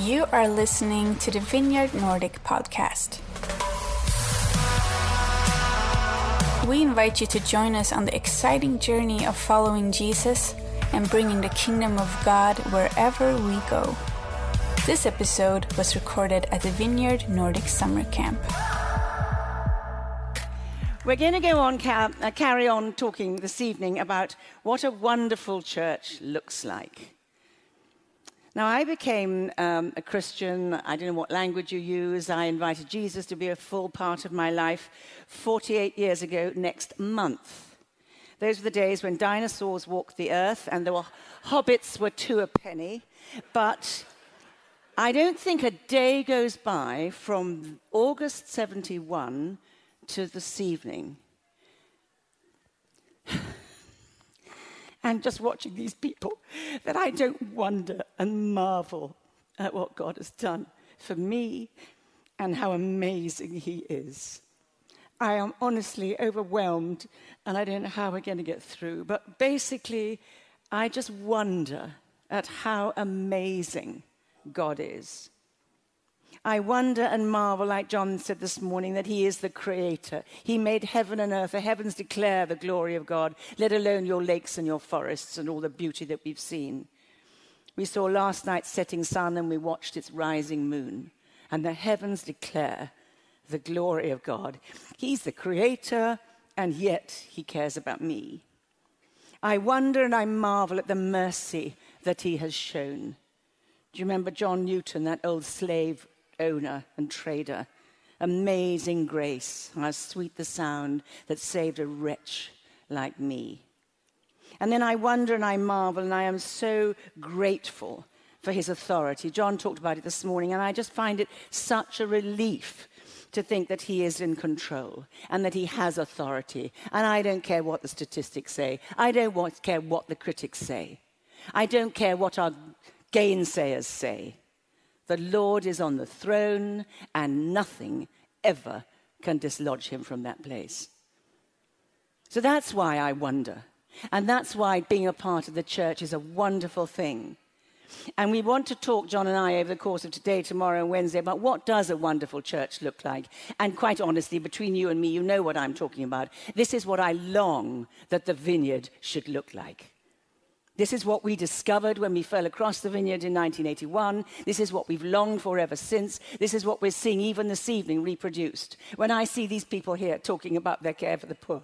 You are listening to the Vineyard Nordic podcast. We invite you to join us on the exciting journey of following Jesus and bringing the kingdom of God wherever we go. This episode was recorded at the Vineyard Nordic Summer Camp. We're going to go on, uh, carry on talking this evening about what a wonderful church looks like. Now, I became um, a Christian. I don't know what language you use. I invited Jesus to be a full part of my life 48 years ago next month. Those were the days when dinosaurs walked the earth and hobbits were two a penny. But I don't think a day goes by from August 71 to this evening and just watching these people that I don't wonder and marvel at what God has done for me and how amazing He is. I am honestly overwhelmed and I don't know how we're going to get through. But basically, I just wonder at how amazing God is. I wonder and marvel, like John said this morning, that He is the Creator. He made heaven and earth. The heavens declare the glory of God, let alone your lakes and your forests and all the beauty that we've seen. We saw last night's setting sun and we watched its rising moon. And the heavens declare the glory of God. He's the Creator, and yet He cares about me. I wonder and I marvel at the mercy that He has shown. Do you remember John Newton, that old slave owner and trader. Amazing grace, how sweet the sound that saved a wretch like me. And then I wonder and I marvel, and I am so grateful for his authority. John talked about it this morning, and I just find it such a relief to think that he is in control and that he has authority. And I don't care what the statistics say, I don't care what the critics say, I don't care what our gainsayers say. The Lord is on the throne, and nothing ever can dislodge him from that place. So that's why I wonder. And that's why being a part of the church is a wonderful thing. And we want to talk, John and I, over the course of today, tomorrow, and Wednesday, about what does a wonderful church look like. And quite honestly, between you and me, you know what I'm talking about. This is what I long that the vineyard should look like. This is what we discovered when we fell across the vineyard in 1981. This is what we've longed for ever since. This is what we're seeing even this evening reproduced. When I see these people here talking about their care for the poor,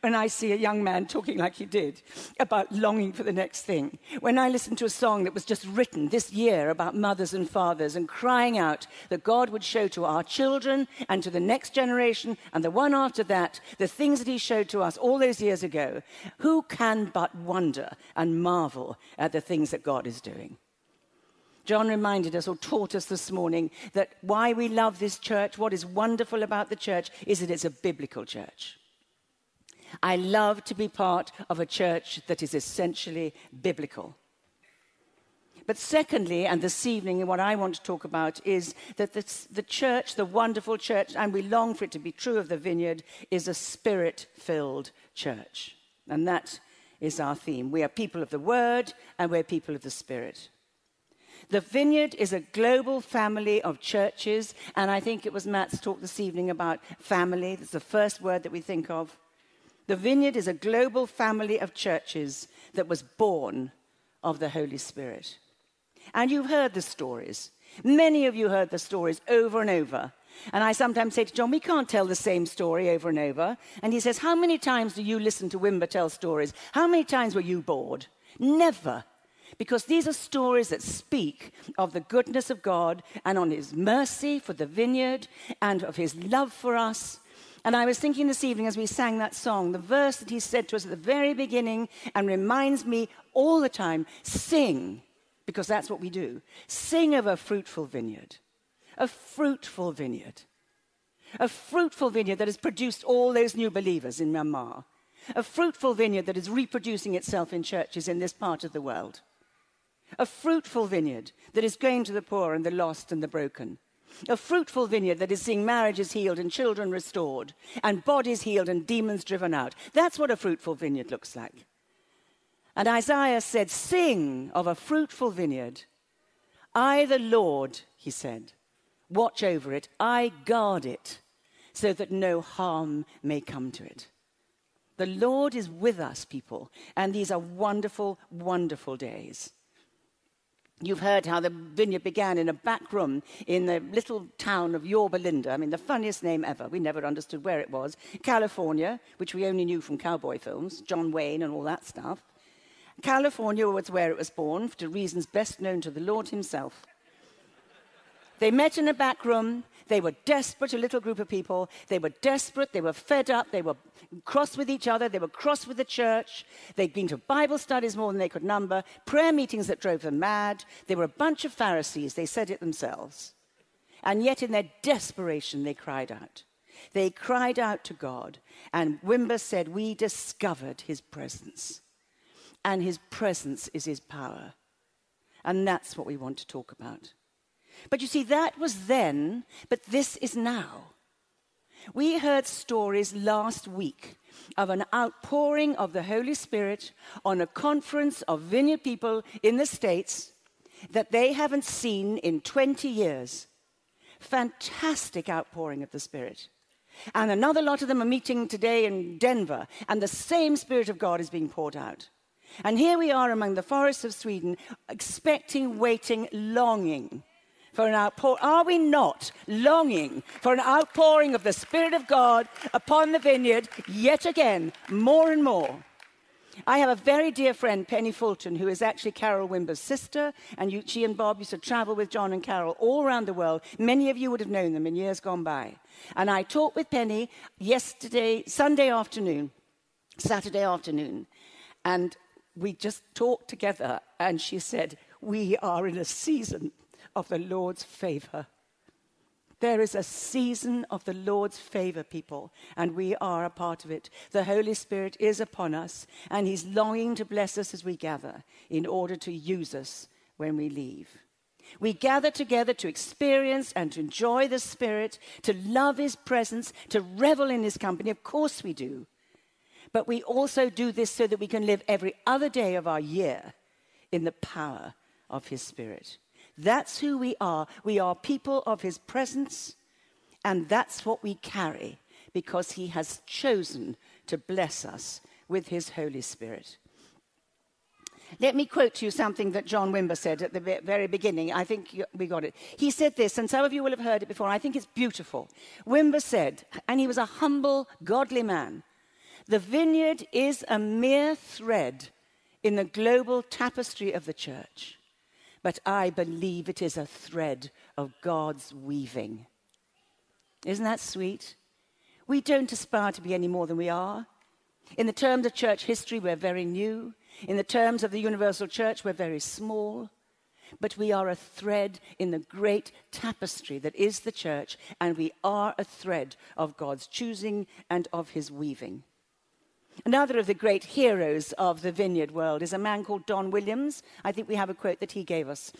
when I see a young man talking like he did about longing for the next thing, when I listen to a song that was just written this year about mothers and fathers and crying out that God would show to our children and to the next generation and the one after that the things that he showed to us all those years ago, who can but wonder and marvel at the things that God is doing? John reminded us or taught us this morning that why we love this church, what is wonderful about the church, is that it's a biblical church. I love to be part of a church that is essentially biblical. But secondly, and this evening, what I want to talk about is that the, the church, the wonderful church, and we long for it to be true of the vineyard, is a spirit filled church. And that is our theme. We are people of the word, and we're people of the spirit. The Vineyard is a global family of churches, and I think it was Matt's talk this evening about family. That's the first word that we think of. The vineyard is a global family of churches that was born of the Holy Spirit. And you've heard the stories. Many of you heard the stories over and over. And I sometimes say to John, we can't tell the same story over and over. And he says, How many times do you listen to Wimber tell stories? How many times were you bored? Never. Because these are stories that speak of the goodness of God and on his mercy for the vineyard and of his love for us and I was thinking this evening as we sang that song, the verse that he said to us at the very beginning and reminds me all the time sing, because that's what we do. Sing of a fruitful vineyard, a fruitful vineyard, a fruitful vineyard that has produced all those new believers in Myanmar, a fruitful vineyard that is reproducing itself in churches in this part of the world, a fruitful vineyard that is going to the poor and the lost and the broken a fruitful vineyard that is seeing marriages healed and children restored, and bodies healed and demons driven out. That's what a fruitful vineyard looks like. And Isaiah said, Sing of a fruitful vineyard. I, the Lord, he said, watch over it, I guard it, so that no harm may come to it. The Lord is with us, people, and these are wonderful, wonderful days. You've heard how the vineyard began in a back room in the little town of Yorba Linda. I mean, the funniest name ever. We never understood where it was. California, which we only knew from cowboy films, John Wayne and all that stuff. California was where it was born, for reasons best known to the Lord Himself. They met in a back room. They were desperate, a little group of people. They were desperate. They were fed up. They were cross with each other. They were cross with the church. They'd been to Bible studies more than they could number, prayer meetings that drove them mad. They were a bunch of Pharisees. They said it themselves. And yet, in their desperation, they cried out. They cried out to God. And Wimber said, We discovered his presence and his presence is his power. And that's what we want to talk about. But you see, that was then, but this is now. We heard stories last week of an outpouring of the Holy Spirit on a conference of vineyard people in the States that they haven't seen in 20 years. Fantastic outpouring of the Spirit. And another lot of them are meeting today in Denver, and the same Spirit of God is being poured out. And here we are among the forests of Sweden, expecting, waiting, longing for an outpouring. Are we not longing for an outpouring of the Spirit of God upon the vineyard yet again, more and more? I have a very dear friend, Penny Fulton, who is actually Carol Wimber's sister, and she and Bob used to travel with John and Carol all around the world. Many of you would have known them in years gone by. And I talked with Penny yesterday, Sunday afternoon, Saturday afternoon, and we just talked together, and she said, We are in a season of the Lord's favor. There is a season of the Lord's favor, people, and we are a part of it. The Holy Spirit is upon us, and He's longing to bless us as we gather in order to use us when we leave. We gather together to experience and to enjoy the Spirit, to love His presence, to revel in His company. Of course, we do. But we also do this so that we can live every other day of our year in the power of His Spirit. That's who we are. We are people of His presence, and that's what we carry because He has chosen to bless us with His Holy Spirit. Let me quote to you something that John Wimber said at the very beginning. I think we got it. He said this, and some of you will have heard it before. I think it's beautiful. Wimber said, and he was a humble, godly man. The vineyard is a mere thread in the global tapestry of the church, but I believe it is a thread of God's weaving. Isn't that sweet? We don't aspire to be any more than we are. In the terms of church history, we're very new. In the terms of the universal church, we're very small. But we are a thread in the great tapestry that is the church, and we are a thread of God's choosing and of his weaving. Another of the great heroes of the vineyard world is a man called Don Williams. I think we have a quote that he gave us.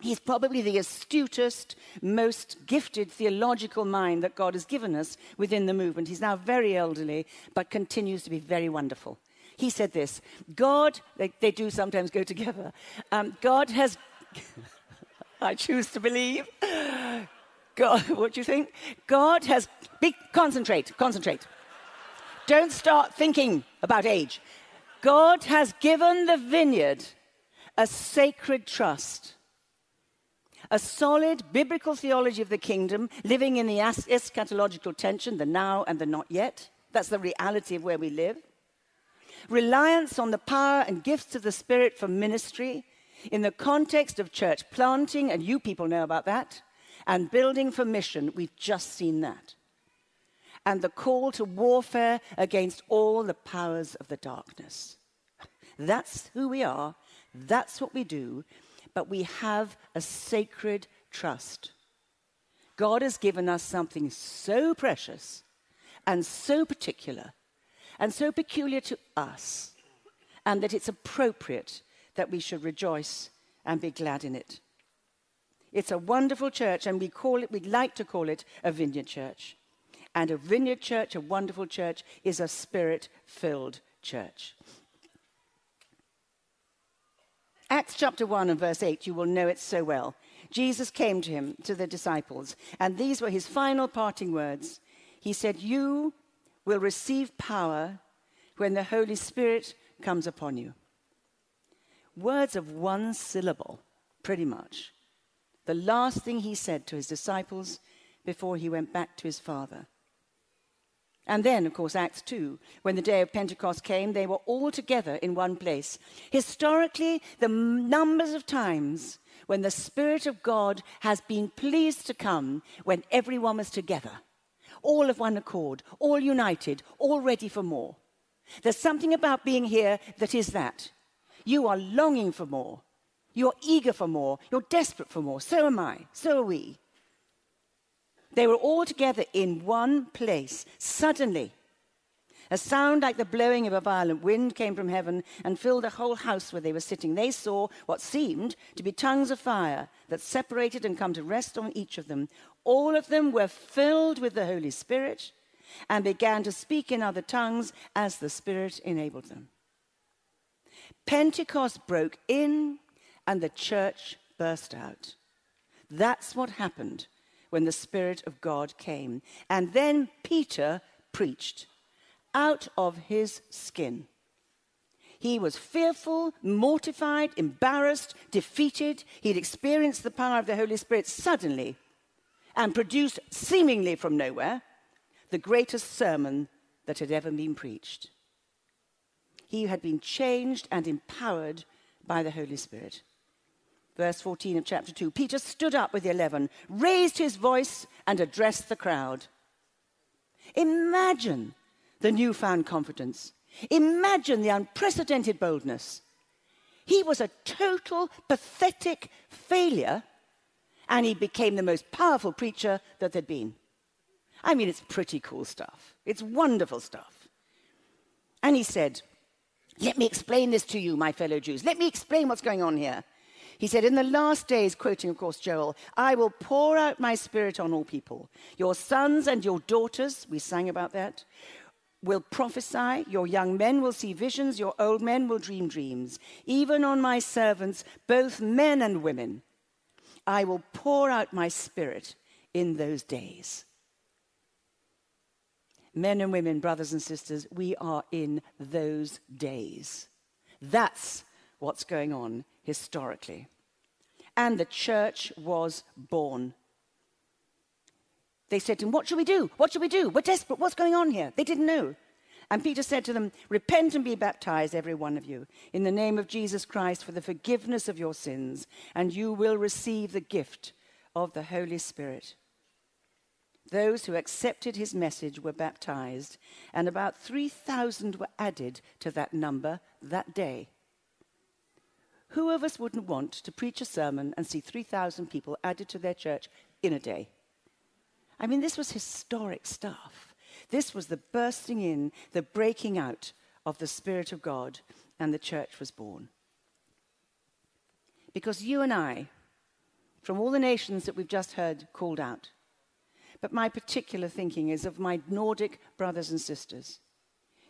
He's probably the astutest, most gifted theological mind that God has given us within the movement. He's now very elderly, but continues to be very wonderful. He said this God, they, they do sometimes go together. Um, God has, I choose to believe, God, what do you think? God has, be, concentrate, concentrate. Don't start thinking about age. God has given the vineyard a sacred trust, a solid biblical theology of the kingdom, living in the eschatological tension, the now and the not yet. That's the reality of where we live. Reliance on the power and gifts of the Spirit for ministry in the context of church planting, and you people know about that, and building for mission. We've just seen that and the call to warfare against all the powers of the darkness. That's who we are, that's what we do, but we have a sacred trust. God has given us something so precious and so particular and so peculiar to us, and that it's appropriate that we should rejoice and be glad in it. It's a wonderful church, and we call it, we'd like to call it a vineyard church. And a vineyard church, a wonderful church, is a spirit filled church. Acts chapter 1 and verse 8, you will know it so well. Jesus came to him, to the disciples, and these were his final parting words. He said, You will receive power when the Holy Spirit comes upon you. Words of one syllable, pretty much. The last thing he said to his disciples before he went back to his Father. And then, of course, Acts 2, when the day of Pentecost came, they were all together in one place. Historically, the numbers of times when the Spirit of God has been pleased to come when everyone was together, all of one accord, all united, all ready for more. There's something about being here that is that. You are longing for more. You're eager for more. You're desperate for more. So am I. So are we. They were all together in one place. Suddenly, a sound like the blowing of a violent wind came from heaven and filled the whole house where they were sitting. They saw what seemed to be tongues of fire that separated and come to rest on each of them. All of them were filled with the Holy Spirit and began to speak in other tongues as the Spirit enabled them. Pentecost broke in and the church burst out. That's what happened when the Spirit of God came. And then Peter preached out of his skin. He was fearful, mortified, embarrassed, defeated. He'd experienced the power of the Holy Spirit suddenly and produced, seemingly from nowhere, the greatest sermon that had ever been preached. He had been changed and empowered by the Holy Spirit verse 14 of chapter 2, Peter stood up with the eleven, raised his voice, and addressed the crowd. Imagine the newfound confidence. Imagine the unprecedented boldness. He was a total, pathetic failure, and he became the most powerful preacher that there'd been. I mean, it's pretty cool stuff. It's wonderful stuff. And he said, Let me explain this to you, my fellow Jews. Let me explain what's going on here. He said, In the last days, quoting, of course, Joel, I will pour out my spirit on all people. Your sons and your daughters, we sang about that, will prophesy. Your young men will see visions. Your old men will dream dreams. Even on my servants, both men and women, I will pour out my spirit in those days. Men and women, brothers and sisters, we are in those days. That's what's going on historically. And the church was born. They said to him, What should we do? What should we do? We're desperate. What's going on here? They didn't know. And Peter said to them, Repent and be baptized, every one of you, in the name of Jesus Christ for the forgiveness of your sins, and you will receive the gift of the Holy Spirit. Those who accepted his message were baptized, and about 3,000 were added to that number that day. Who of us wouldn't want to preach a sermon and see 3,000 people added to their church in a day? I mean, this was historic stuff. This was the bursting in, the breaking out of the Spirit of God, and the church was born. Because you and I, from all the nations that we've just heard called out, but my particular thinking is of my Nordic brothers and sisters.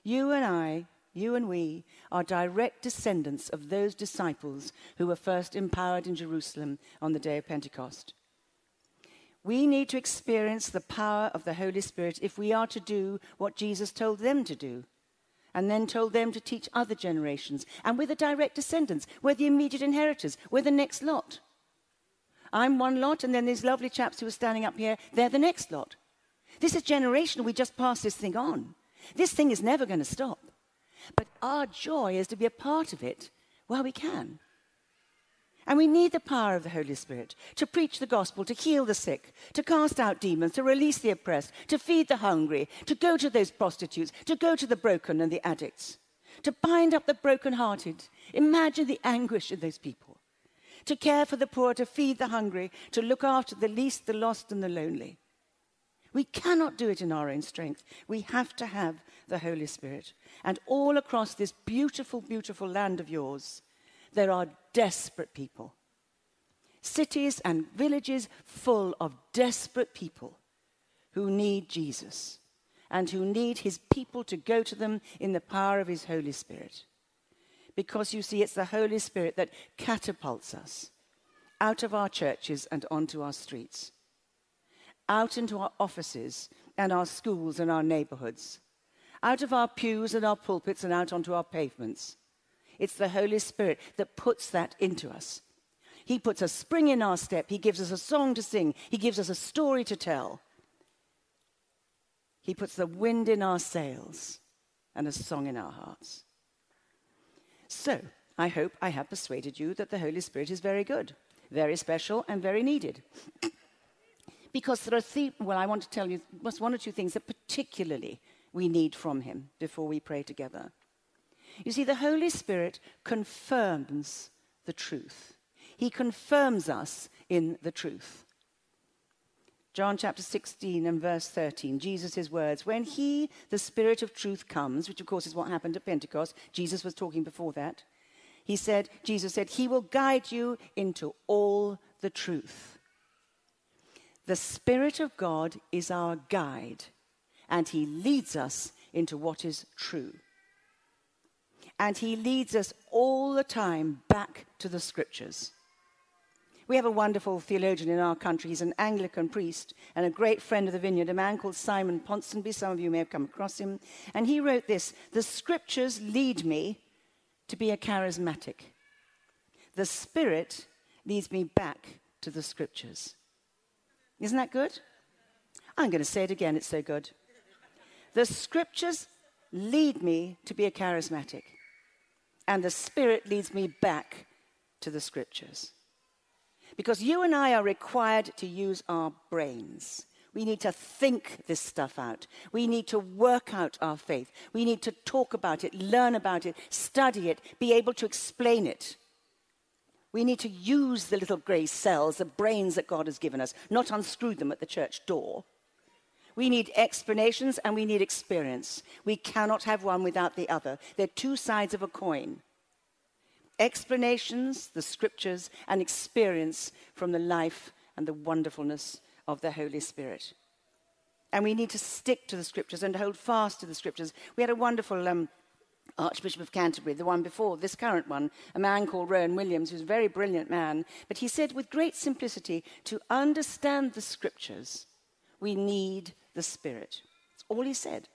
You and I you and we, are direct descendants of those disciples who were first empowered in Jerusalem on the day of Pentecost. We need to experience the power of the Holy Spirit if we are to do what Jesus told them to do, and then told them to teach other generations. And we're the direct descendants, we're the immediate inheritors, we're the next lot. I'm one lot, and then these lovely chaps who are standing up here, they're the next lot. This is generational. We just pass this thing on. This thing is never going to stop. But our joy is to be a part of it while we can. And we need the power of the Holy Spirit to preach the gospel, to heal the sick, to cast out demons, to release the oppressed, to feed the hungry, to go to those prostitutes, to go to the broken and the addicts, to bind up the brokenhearted. Imagine the anguish of those people. To care for the poor, to feed the hungry, to look after the least, the lost, and the lonely. We cannot do it in our own strength. We have to have the Holy Spirit. And all across this beautiful, beautiful land of yours, there are desperate people. Cities and villages full of desperate people who need Jesus and who need his people to go to them in the power of his Holy Spirit. Because you see, it's the Holy Spirit that catapults us out of our churches and onto our streets, out into our offices and our schools and our neighborhoods, out of our pews and our pulpits and out onto our pavements. It's the Holy Spirit that puts that into us. He puts a spring in our step. He gives us a song to sing. He gives us a story to tell. He puts the wind in our sails and a song in our hearts. So, I hope I have persuaded you that the Holy Spirit is very good, very special, and very needed. Because there are three, well, I want to tell you just one or two things that particularly we need from Him before we pray together. You see, the Holy Spirit confirms the truth, He confirms us in the truth. John chapter 16 and verse 13, Jesus' words, when he, the Spirit of truth, comes, which of course is what happened at Pentecost, Jesus was talking before that. He said, Jesus said, He will guide you into all the truth. The Spirit of God is our guide, and He leads us into what is true. And He leads us all the time back to the Scriptures. We have a wonderful theologian in our country. He's an Anglican priest and a great friend of the vineyard, a man called Simon Ponsonby. Some of you may have come across him. And he wrote this The scriptures lead me to be a charismatic. The Spirit leads me back to the scriptures. Isn't that good? I'm going to say it again, it's so good. The scriptures lead me to be a charismatic, and the Spirit leads me back to the scriptures. Because you and I are required to use our brains. We need to think this stuff out. We need to work out our faith. We need to talk about it, learn about it, study it, be able to explain it. We need to use the little grey cells, the brains that God has given us, not unscrew them at the church door. We need explanations and we need experience. We cannot have one without the other. They're two sides of a coin explanations, the scriptures, and experience from the life and the wonderfulness of the Holy Spirit. And we need to stick to the scriptures and hold fast to the scriptures. We had a wonderful um, Archbishop of Canterbury, the one before, this current one, a man called Rowan Williams, who's a very brilliant man. But he said with great simplicity to understand the scriptures, we need the Spirit. That's all he said.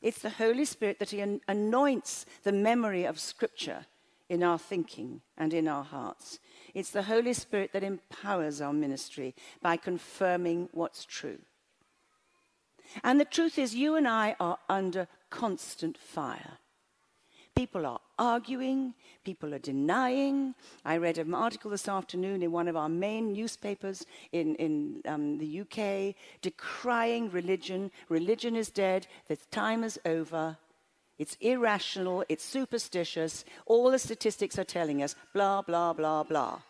It's the Holy Spirit that anoints the memory of Scripture in our thinking and in our hearts. It's the Holy Spirit that empowers our ministry by confirming what's true. And the truth is, you and I are under constant fire. People are arguing, people are denying. I read an article this afternoon in one of our main newspapers in, in um, the UK decrying religion. Religion is dead, the time is over. It's irrational, it's superstitious. All the statistics are telling us blah, blah, blah, blah.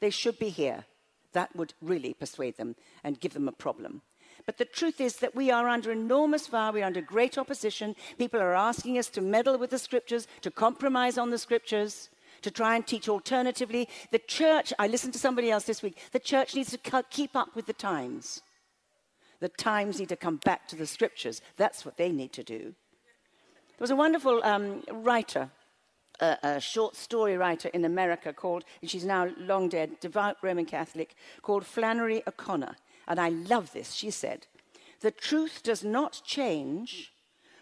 They should be here. That would really persuade them and give them a problem. But the truth is that we are under enormous fire, we're under great opposition. People are asking us to meddle with the scriptures, to compromise on the scriptures, to try and teach alternatively. The church, I listened to somebody else this week, the church needs to keep up with the times. The times need to come back to the scriptures. That's what they need to do. There was a wonderful um, writer, a, a, short story writer in America called, and she's now long dead, devout Roman Catholic, called Flannery O'Connor. And I love this. She said, The truth does not change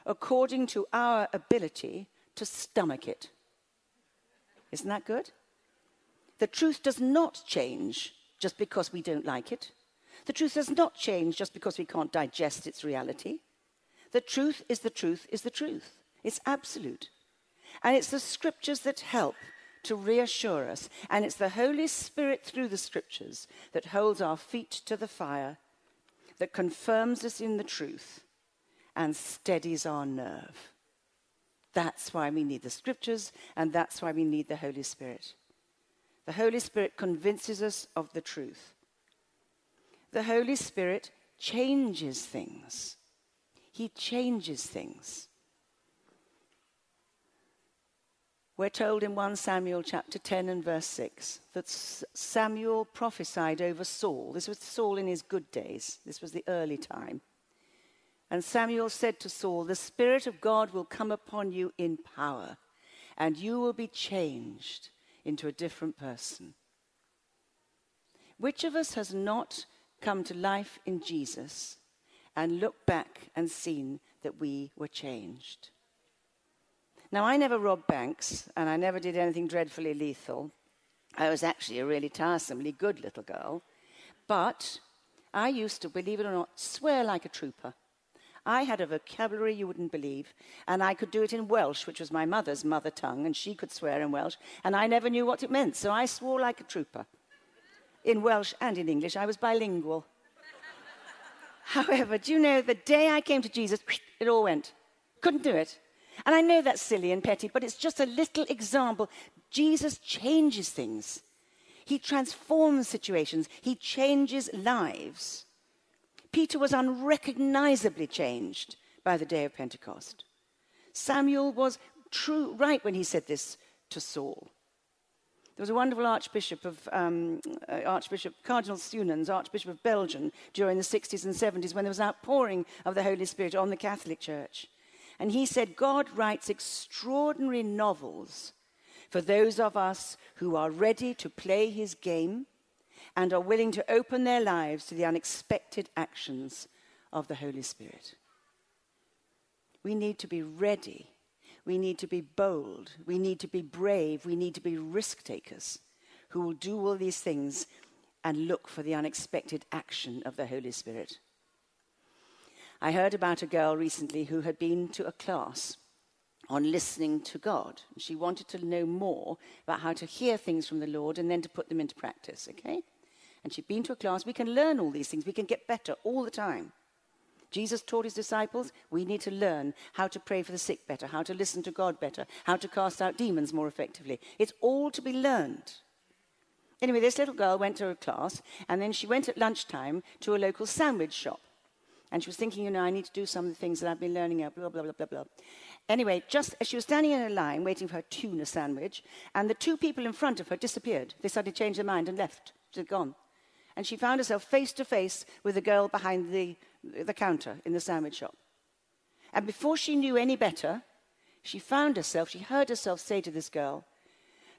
according to our ability to stomach it. Isn't that good? The truth does not change just because we don't like it. The truth does not change just because we can't digest its reality. The truth is the truth is the truth. It's absolute. And it's the scriptures that help to reassure us. And it's the Holy Spirit through the scriptures that holds our feet to the fire, that confirms us in the truth, and steadies our nerve. That's why we need the scriptures, and that's why we need the Holy Spirit. The Holy Spirit convinces us of the truth. The Holy Spirit changes things. He changes things. We're told in 1 Samuel chapter 10 and verse 6 that Samuel prophesied over Saul. This was Saul in his good days, this was the early time. And Samuel said to Saul, The Spirit of God will come upon you in power, and you will be changed into a different person. Which of us has not come to life in Jesus and looked back and seen that we were changed? Now, I never robbed banks, and I never did anything dreadfully lethal. I was actually a really tiresomely good little girl. But I used to, believe it or not, swear like a trooper. I had a vocabulary you wouldn't believe, and I could do it in Welsh, which was my mother's mother tongue, and she could swear in Welsh, and I never knew what it meant, so I swore like a trooper. In Welsh and in English, I was bilingual. However, do you know, the day I came to Jesus, it all went. Couldn't do it. And I know that's silly and petty, but it's just a little example. Jesus changes things, He transforms situations, He changes lives. Peter was unrecognizably changed by the day of Pentecost. Samuel was true, right when he said this to Saul. There was a wonderful Archbishop of um, uh, Archbishop Cardinal Suenens, Archbishop of Belgium, during the 60s and 70s when there was an outpouring of the Holy Spirit on the Catholic Church. And he said, God writes extraordinary novels for those of us who are ready to play his game and are willing to open their lives to the unexpected actions of the Holy Spirit. We need to be ready. We need to be bold. We need to be brave. We need to be risk takers who will do all these things and look for the unexpected action of the Holy Spirit. I heard about a girl recently who had been to a class on listening to God. She wanted to know more about how to hear things from the Lord and then to put them into practice, okay? And she'd been to a class. We can learn all these things, we can get better all the time. Jesus taught his disciples we need to learn how to pray for the sick better, how to listen to God better, how to cast out demons more effectively. It's all to be learned. Anyway, this little girl went to a class, and then she went at lunchtime to a local sandwich shop. And she was thinking, you know, I need to do some of the things that I've been learning, blah, blah, blah, blah, blah. Anyway, just as she was standing in a line waiting for her tuna sandwich, and the two people in front of her disappeared. They suddenly changed their mind and left. They'd gone. And she found herself face to face with the girl behind the, the counter in the sandwich shop. And before she knew any better, she found herself, she heard herself say to this girl,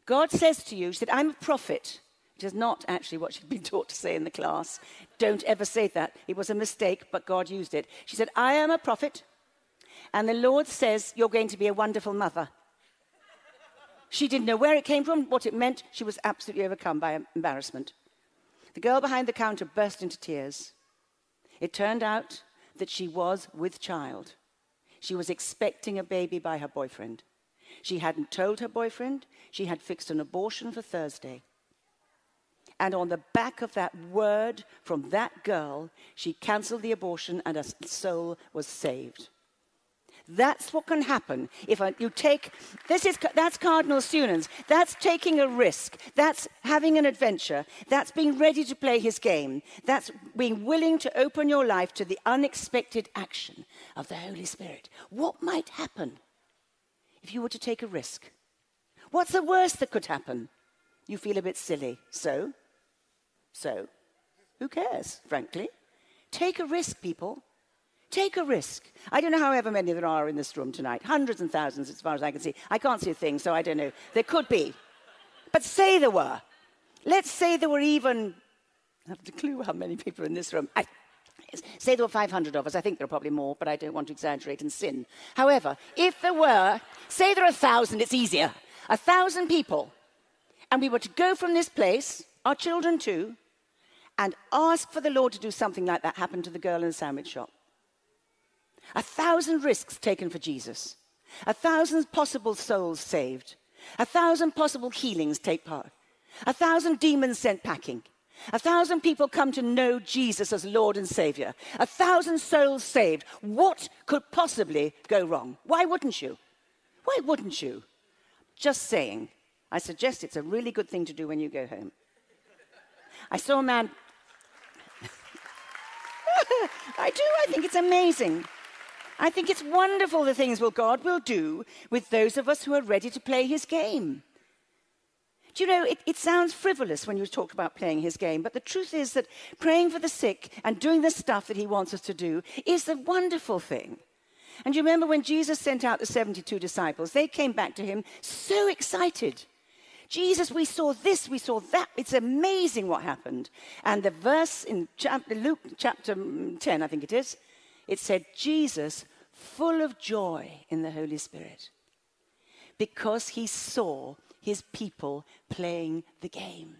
God says to you, she said, I'm a prophet. Which is not actually what she'd been taught to say in the class. Don't ever say that. It was a mistake, but God used it. She said, I am a prophet. And the Lord says, You're going to be a wonderful mother. She didn't know where it came from, what it meant. She was absolutely overcome by embarrassment. The girl behind the counter burst into tears. It turned out that she was with child. She was expecting a baby by her boyfriend. She hadn't told her boyfriend. She had fixed an abortion for Thursday. And on the back of that word from that girl, she cancelled the abortion and her soul was saved. That's what can happen if you take this is that's Cardinal Suenens. That's taking a risk. That's having an adventure. That's being ready to play his game. That's being willing to open your life to the unexpected action of the Holy Spirit. What might happen if you were to take a risk? What's the worst that could happen? You feel a bit silly. So, so, who cares, frankly? Take a risk, people. Take a risk. I don't know however many there are in this room tonight. Hundreds and thousands, as far as I can see. I can't see a thing, so I don't know. There could be. But say there were. Let's say there were even, I have a clue how many people in this room. I, say there were 500 of us. I think there are probably more, but I don't want to exaggerate and sin. However, if there were, say there are a thousand, it's easier. A thousand people. And we were to go from this place, our children too, and ask for the Lord to do something like that happened to the girl in the sandwich shop. A thousand risks taken for Jesus, a thousand possible souls saved, a thousand possible healings take part, a thousand demons sent packing, a thousand people come to know Jesus as Lord and Savior, a thousand souls saved. What could possibly go wrong? Why wouldn't you? Why wouldn't you? Just saying. I suggest it's a really good thing to do when you go home. I saw a man I do. I think it's amazing. I think it's wonderful the things well God will do with those of us who are ready to play his game. Do you know, it, it, sounds frivolous when you talk about playing his game, but the truth is that praying for the sick and doing the stuff that he wants us to do is the wonderful thing. And you remember when Jesus sent out the 72 disciples, they came back to him so excited. Jesus, we saw this, we saw that. It's amazing what happened. And the verse in Luke chapter mm, 10, I think it is, it said, Jesus, full of joy in the Holy Spirit, because he saw his people playing the game,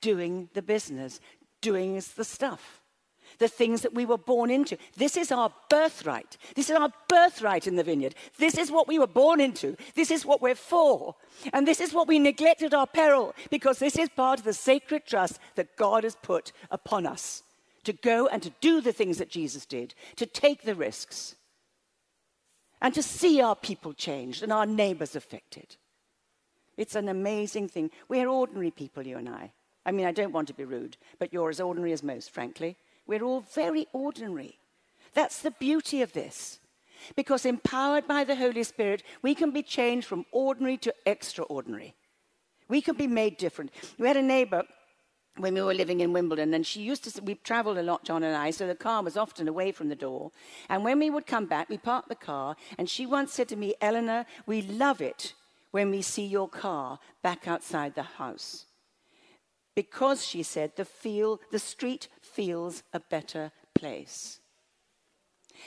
doing the business, doing the stuff the things that we were born into. This is our birthright. This is our birthright in the vineyard. This is what we were born into. This is what we're for. And this is what we neglected our peril because this is part of the sacred trust that God has put upon us to go and to do the things that Jesus did, to take the risks, and to see our people changed and our neighbors affected. It's an amazing thing. We're ordinary people, you and I. I mean, I don't want to be rude, but you're as ordinary as most, frankly. We're all very ordinary. That's the beauty of this. Because empowered by the Holy Spirit, we can be changed from ordinary to extraordinary. We can be made different. We had a neighbor when we were living in Wimbledon, and she used to, we traveled a lot, John and I, so the car was often away from the door. And when we would come back, we parked the car, and she once said to me, Eleanor, we love it when we see your car back outside the house. Because, she said, the, feel, the street feels a better place.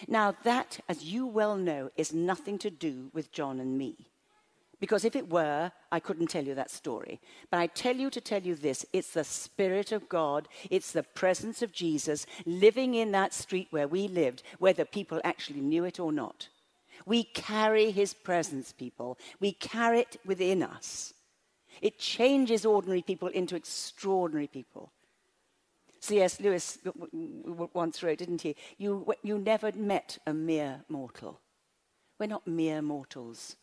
Now, that, as you well know, is nothing to do with John and me. Because if it were, I couldn't tell you that story. But I tell you to tell you this it's the Spirit of God, it's the presence of Jesus living in that street where we lived, whether people actually knew it or not. We carry his presence, people. We carry it within us. It changes ordinary people into extraordinary people. C.S. Lewis once wrote, didn't he? You, you never met a mere mortal. We're not mere mortals.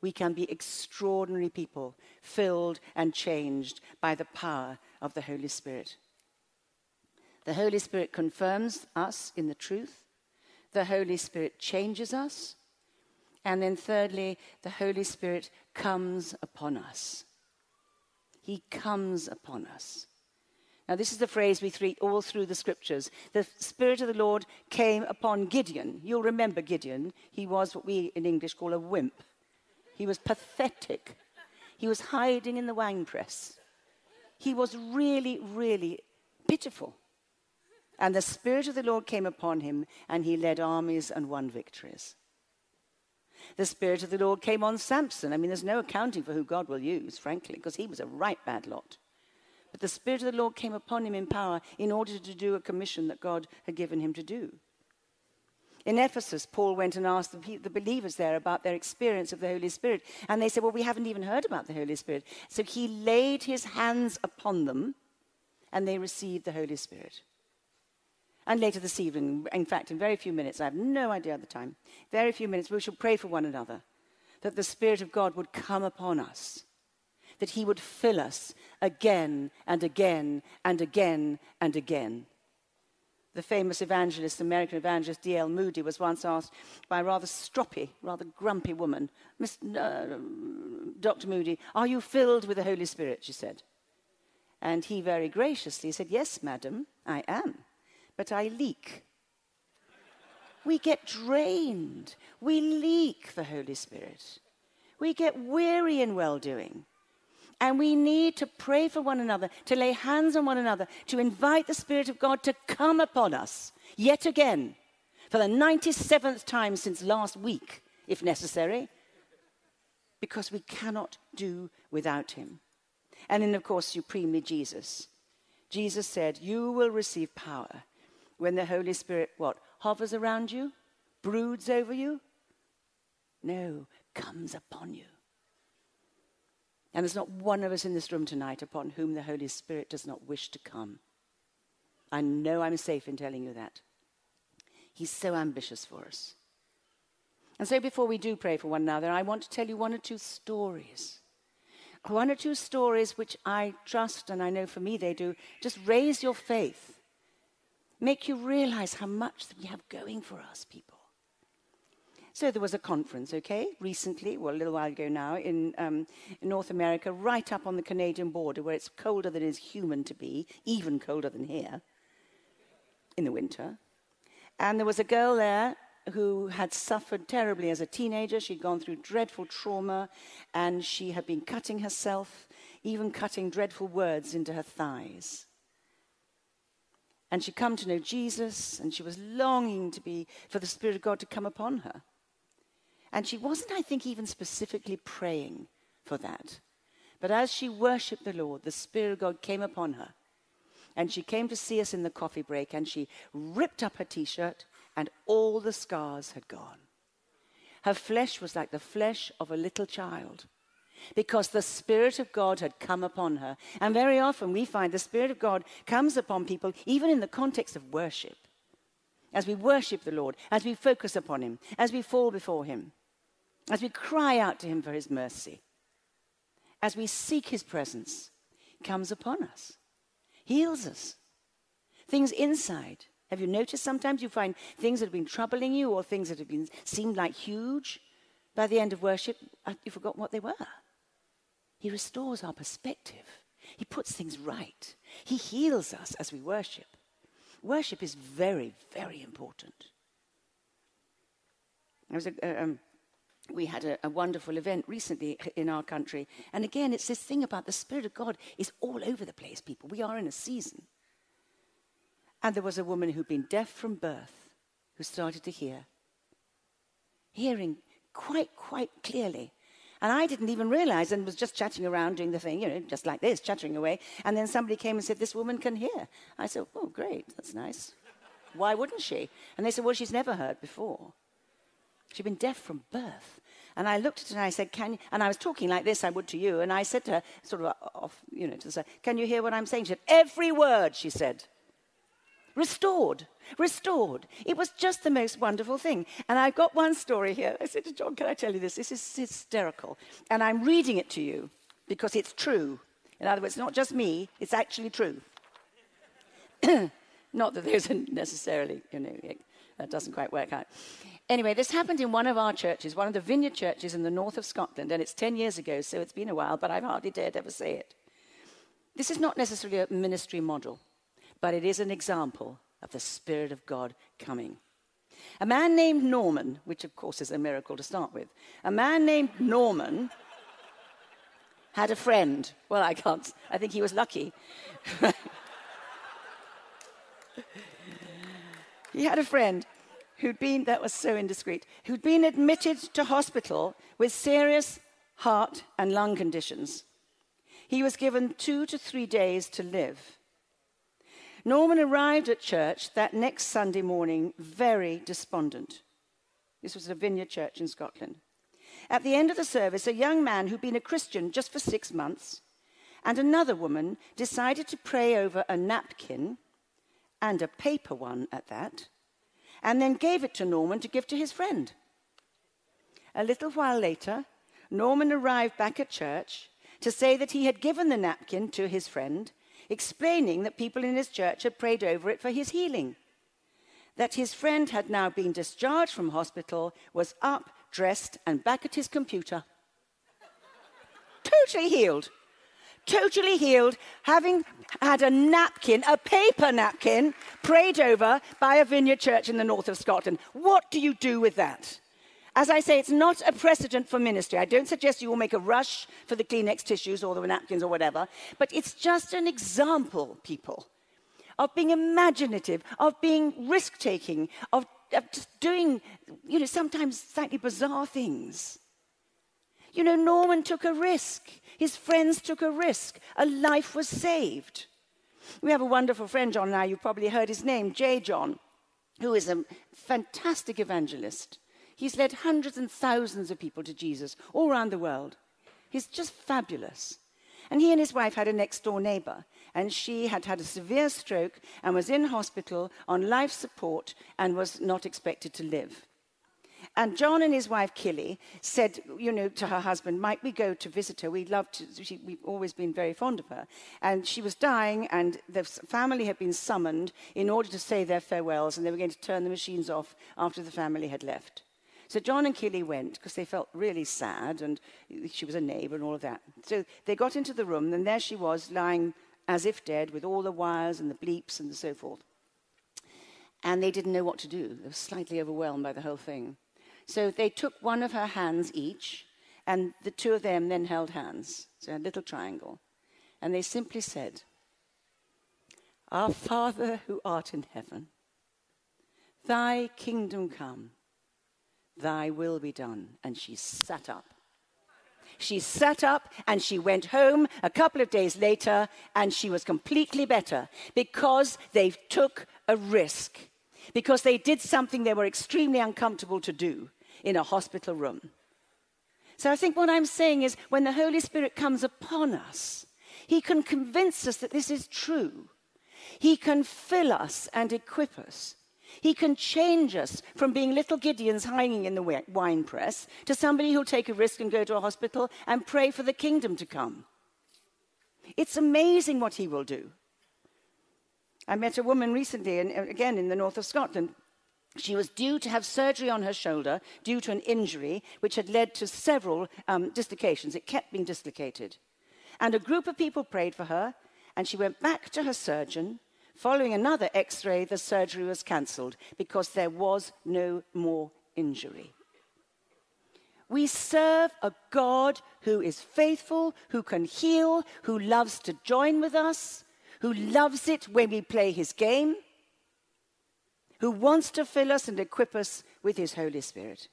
We can be extraordinary people, filled and changed by the power of the Holy Spirit. The Holy Spirit confirms us in the truth. The Holy Spirit changes us. And then, thirdly, the Holy Spirit comes upon us. He comes upon us. Now, this is the phrase we read all through the scriptures. The Spirit of the Lord came upon Gideon. You'll remember Gideon. He was what we in English call a wimp. He was pathetic. He was hiding in the wine press. He was really, really pitiful. And the Spirit of the Lord came upon him, and he led armies and won victories. The Spirit of the Lord came on Samson. I mean, there's no accounting for who God will use, frankly, because he was a right bad lot. But the Spirit of the Lord came upon him in power in order to do a commission that God had given him to do. In Ephesus, Paul went and asked the, the, believers there about their experience of the Holy Spirit. And they said, Well, we haven't even heard about the Holy Spirit. So he laid his hands upon them and they received the Holy Spirit. And later this evening, in fact, in very few minutes, I have no idea of the time, very few minutes, we shall pray for one another that the Spirit of God would come upon us that he would fill us again and again and again and again. The famous evangelist, American evangelist D.L. Moody, was once asked by a rather stroppy, rather grumpy woman, uh, Dr. Moody, Are you filled with the Holy Spirit? she said. And he very graciously said, Yes, madam, I am, but I leak. we get drained. We leak the Holy Spirit. We get weary in well doing. And we need to pray for one another, to lay hands on one another, to invite the Spirit of God to come upon us yet again for the 97th time since last week, if necessary, because we cannot do without Him. And then, of course, supremely Jesus. Jesus said, You will receive power when the Holy Spirit, what, hovers around you, broods over you? No, comes upon you. And there's not one of us in this room tonight upon whom the Holy Spirit does not wish to come. I know I'm safe in telling you that. He's so ambitious for us. And so, before we do pray for one another, I want to tell you one or two stories. One or two stories which I trust, and I know for me they do, just raise your faith, make you realize how much we have going for us, people. So there was a conference, okay, recently, well, a little while ago now, in, um, in North America, right up on the Canadian border, where it's colder than is human to be, even colder than here in the winter. And there was a girl there who had suffered terribly as a teenager. She'd gone through dreadful trauma, and she had been cutting herself, even cutting dreadful words into her thighs. And she'd come to know Jesus, and she was longing to be for the Spirit of God to come upon her. And she wasn't, I think, even specifically praying for that. But as she worshiped the Lord, the Spirit of God came upon her. And she came to see us in the coffee break and she ripped up her t shirt and all the scars had gone. Her flesh was like the flesh of a little child because the Spirit of God had come upon her. And very often we find the Spirit of God comes upon people, even in the context of worship. As we worship the Lord, as we focus upon Him, as we fall before Him as we cry out to Him for His mercy, as we seek His presence, comes upon us, heals us. Things inside. Have you noticed sometimes you find things that have been troubling you or things that have been seemed like huge? By the end of worship, uh, you forgot what they were. He restores our perspective. He puts things right. He heals us as we worship. Worship is very, very important. A, um, we had a, a, wonderful event recently in our country. And again, it's this thing about the Spirit of God is all over the place, people. We are in a season. And there was a woman who'd been deaf from birth who started to hear, hearing quite, quite clearly. And I didn't even realize and was just chatting around doing the thing, you know, just like this, chattering away. And then somebody came and said, This woman can hear. I said, Oh, great, that's nice. Why wouldn't she? And they said, Well, she's never heard before. She'd been deaf from birth. And I looked at her and I said, Can you? And I was talking like this, I would to you. And I said to her, sort of off, you know, to say, Can you hear what I'm saying? She said, Every word, she said. Restored, restored. It was just the most wonderful thing. And I've got one story here. I said to John, Can I tell you this? This is hysterical. And I'm reading it to you because it's true. In other words, not just me, it's actually true. not that there's necessarily, you know, that doesn't quite work out. Anyway, this happened in one of our churches, one of the vineyard churches in the north of Scotland, and it's 10 years ago, so it's been a while, but I've hardly dared ever say it. This is not necessarily a ministry model, but it is an example of the Spirit of God coming. A man named Norman, which of course is a miracle to start with, a man named Norman had a friend. Well, I can't, I think he was lucky. he had a friend who'd been, that was so indiscreet, who'd been admitted to hospital with serious heart and lung conditions. He was given two to three days to live. Norman arrived at church that next Sunday morning very despondent. This was at a vineyard church in Scotland. At the end of the service, a young man who'd been a Christian just for six months and another woman decided to pray over a napkin, and a paper one at that, and then gave it to Norman to give to his friend. A little while later, Norman arrived back at church to say that he had given the napkin to his friend, explaining that people in his church had prayed over it for his healing. That his friend had now been discharged from hospital, was up, dressed, and back at his computer. totally healed totally healed, having had a napkin, a paper napkin, prayed over by a vineyard church in the north of Scotland. What do you do with that? As I say, it's not a precedent for ministry. I don't suggest you all make a rush for the Kleenex tissues or the napkins or whatever, but it's just an example, people, of being imaginative, of being risk taking, of, of just doing, you know, sometimes slightly bizarre things. You know, Norman took a risk. His friends took a risk. A life was saved. We have a wonderful friend, John, now. You've probably heard his name, J. John, who is a fantastic evangelist. He's led hundreds and thousands of people to Jesus all around the world. He's just fabulous. And he and his wife had a next door neighbor, and she had had a severe stroke and was in hospital on life support and was not expected to live. And John and his wife, Killy, said, you know, to her husband, might we go to visit her? We'd love to. She, we've always been very fond of her. And she was dying, and the family had been summoned in order to say their farewells, and they were going to turn the machines off after the family had left. So John and Killy went because they felt really sad and she was a neighbor and all of that. So they got into the room and there she was lying as if dead with all the wires and the bleeps and so forth. And they didn't know what to do. They were slightly overwhelmed by the whole thing. So they took one of her hands each and the two of them then held hands, so a little triangle. And they simply said, Our Father who art in heaven, thy kingdom come Thy will be done. And she sat up. She sat up and she went home a couple of days later and she was completely better because they took a risk, because they did something they were extremely uncomfortable to do in a hospital room. So I think what I'm saying is when the Holy Spirit comes upon us, He can convince us that this is true. He can fill us and equip us. He can change us from being little Gideons hiding in the wine press to somebody who'll take a risk and go to a hospital and pray for the kingdom to come. It's amazing what he will do. I met a woman recently, and again in the north of Scotland. She was due to have surgery on her shoulder due to an injury which had led to several um, dislocations. It kept being dislocated. And a group of people prayed for her, and she went back to her surgeon Following another x ray, the surgery was cancelled because there was no more injury. We serve a God who is faithful, who can heal, who loves to join with us, who loves it when we play his game, who wants to fill us and equip us with his Holy Spirit.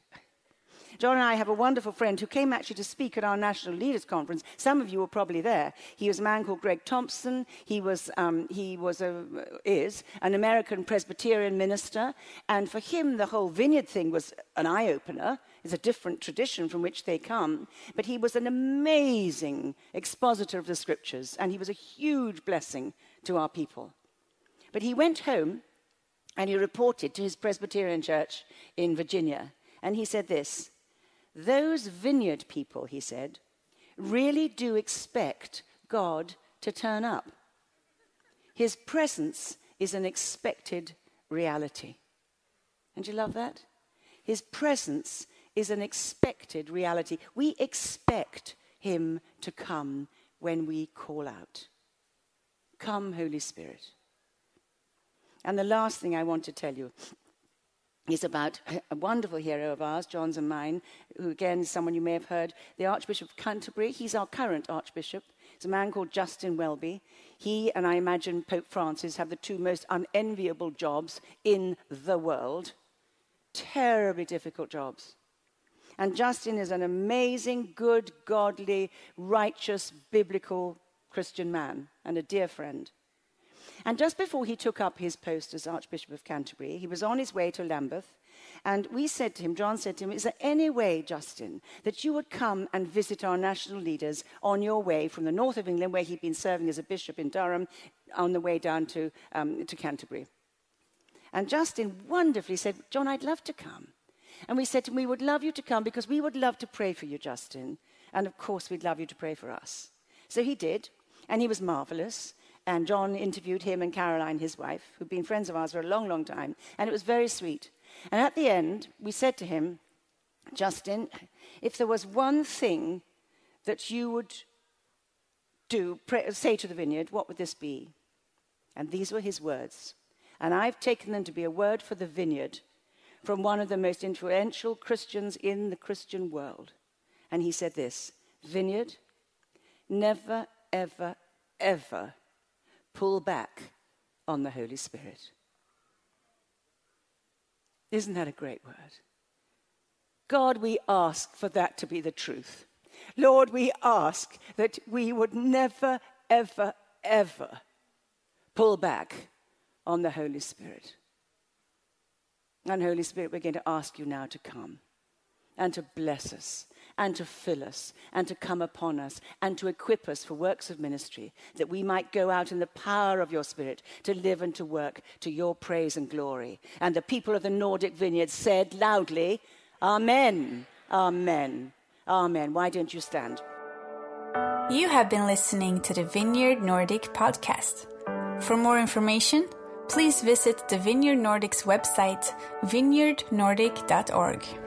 John and I have a wonderful friend who came actually to speak at our National Leaders Conference. Some of you were probably there. He was a man called Greg Thompson. He was, um, he was a, is an American Presbyterian minister. And for him, the whole vineyard thing was an eye opener. It's a different tradition from which they come. But he was an amazing expositor of the scriptures, and he was a huge blessing to our people. But he went home and he reported to his Presbyterian church in Virginia. And he said this those vineyard people, he said, really do expect God to turn up. His presence is an expected reality. And you love that? His presence is an expected reality. We expect him to come when we call out. Come, Holy Spirit. And the last thing I want to tell you is about a wonderful hero of ours, John's and mine, who again is someone you may have heard, the Archbishop of Canterbury. He's our current Archbishop. He's a man called Justin Welby. He and I imagine Pope Francis have the two most unenviable jobs in the world. Terribly difficult jobs. And Justin is an amazing, good, godly, righteous, biblical Christian man and a dear friend. And just before he took up his post as Archbishop of Canterbury, he was on his way to Lambeth. And we said to him, John said to him, Is there any way, Justin, that you would come and visit our national leaders on your way from the north of England, where he'd been serving as a bishop in Durham, on the way down to, um, to Canterbury? And Justin wonderfully said, John, I'd love to come. And we said to him, We would love you to come because we would love to pray for you, Justin. And of course, we'd love you to pray for us. So he did, and he was marvelous. And John interviewed him and Caroline, his wife, who'd been friends of ours for a long, long time. And it was very sweet. And at the end, we said to him, Justin, if there was one thing that you would do, pray, say to the vineyard, what would this be? And these were his words. And I've taken them to be a word for the vineyard from one of the most influential Christians in the Christian world. And he said this Vineyard, never, ever, ever pull back on the Holy Spirit. Isn't that a great word? God, we ask for that to be the truth. Lord, we ask that we would never, ever, ever pull back on the Holy Spirit. And Holy Spirit, we're going to ask you now to come and to bless us and to fill us and to come upon us and to equip us for works of ministry, that we might go out in the power of your Spirit to live and to work to your praise and glory. And the people of the Nordic vineyard said loudly, Amen, Amen, Amen. Why don't you stand? You have been listening to the Vineyard Nordic podcast. For more information, please visit the Vineyard Nordic's website, vineyardnordic.org.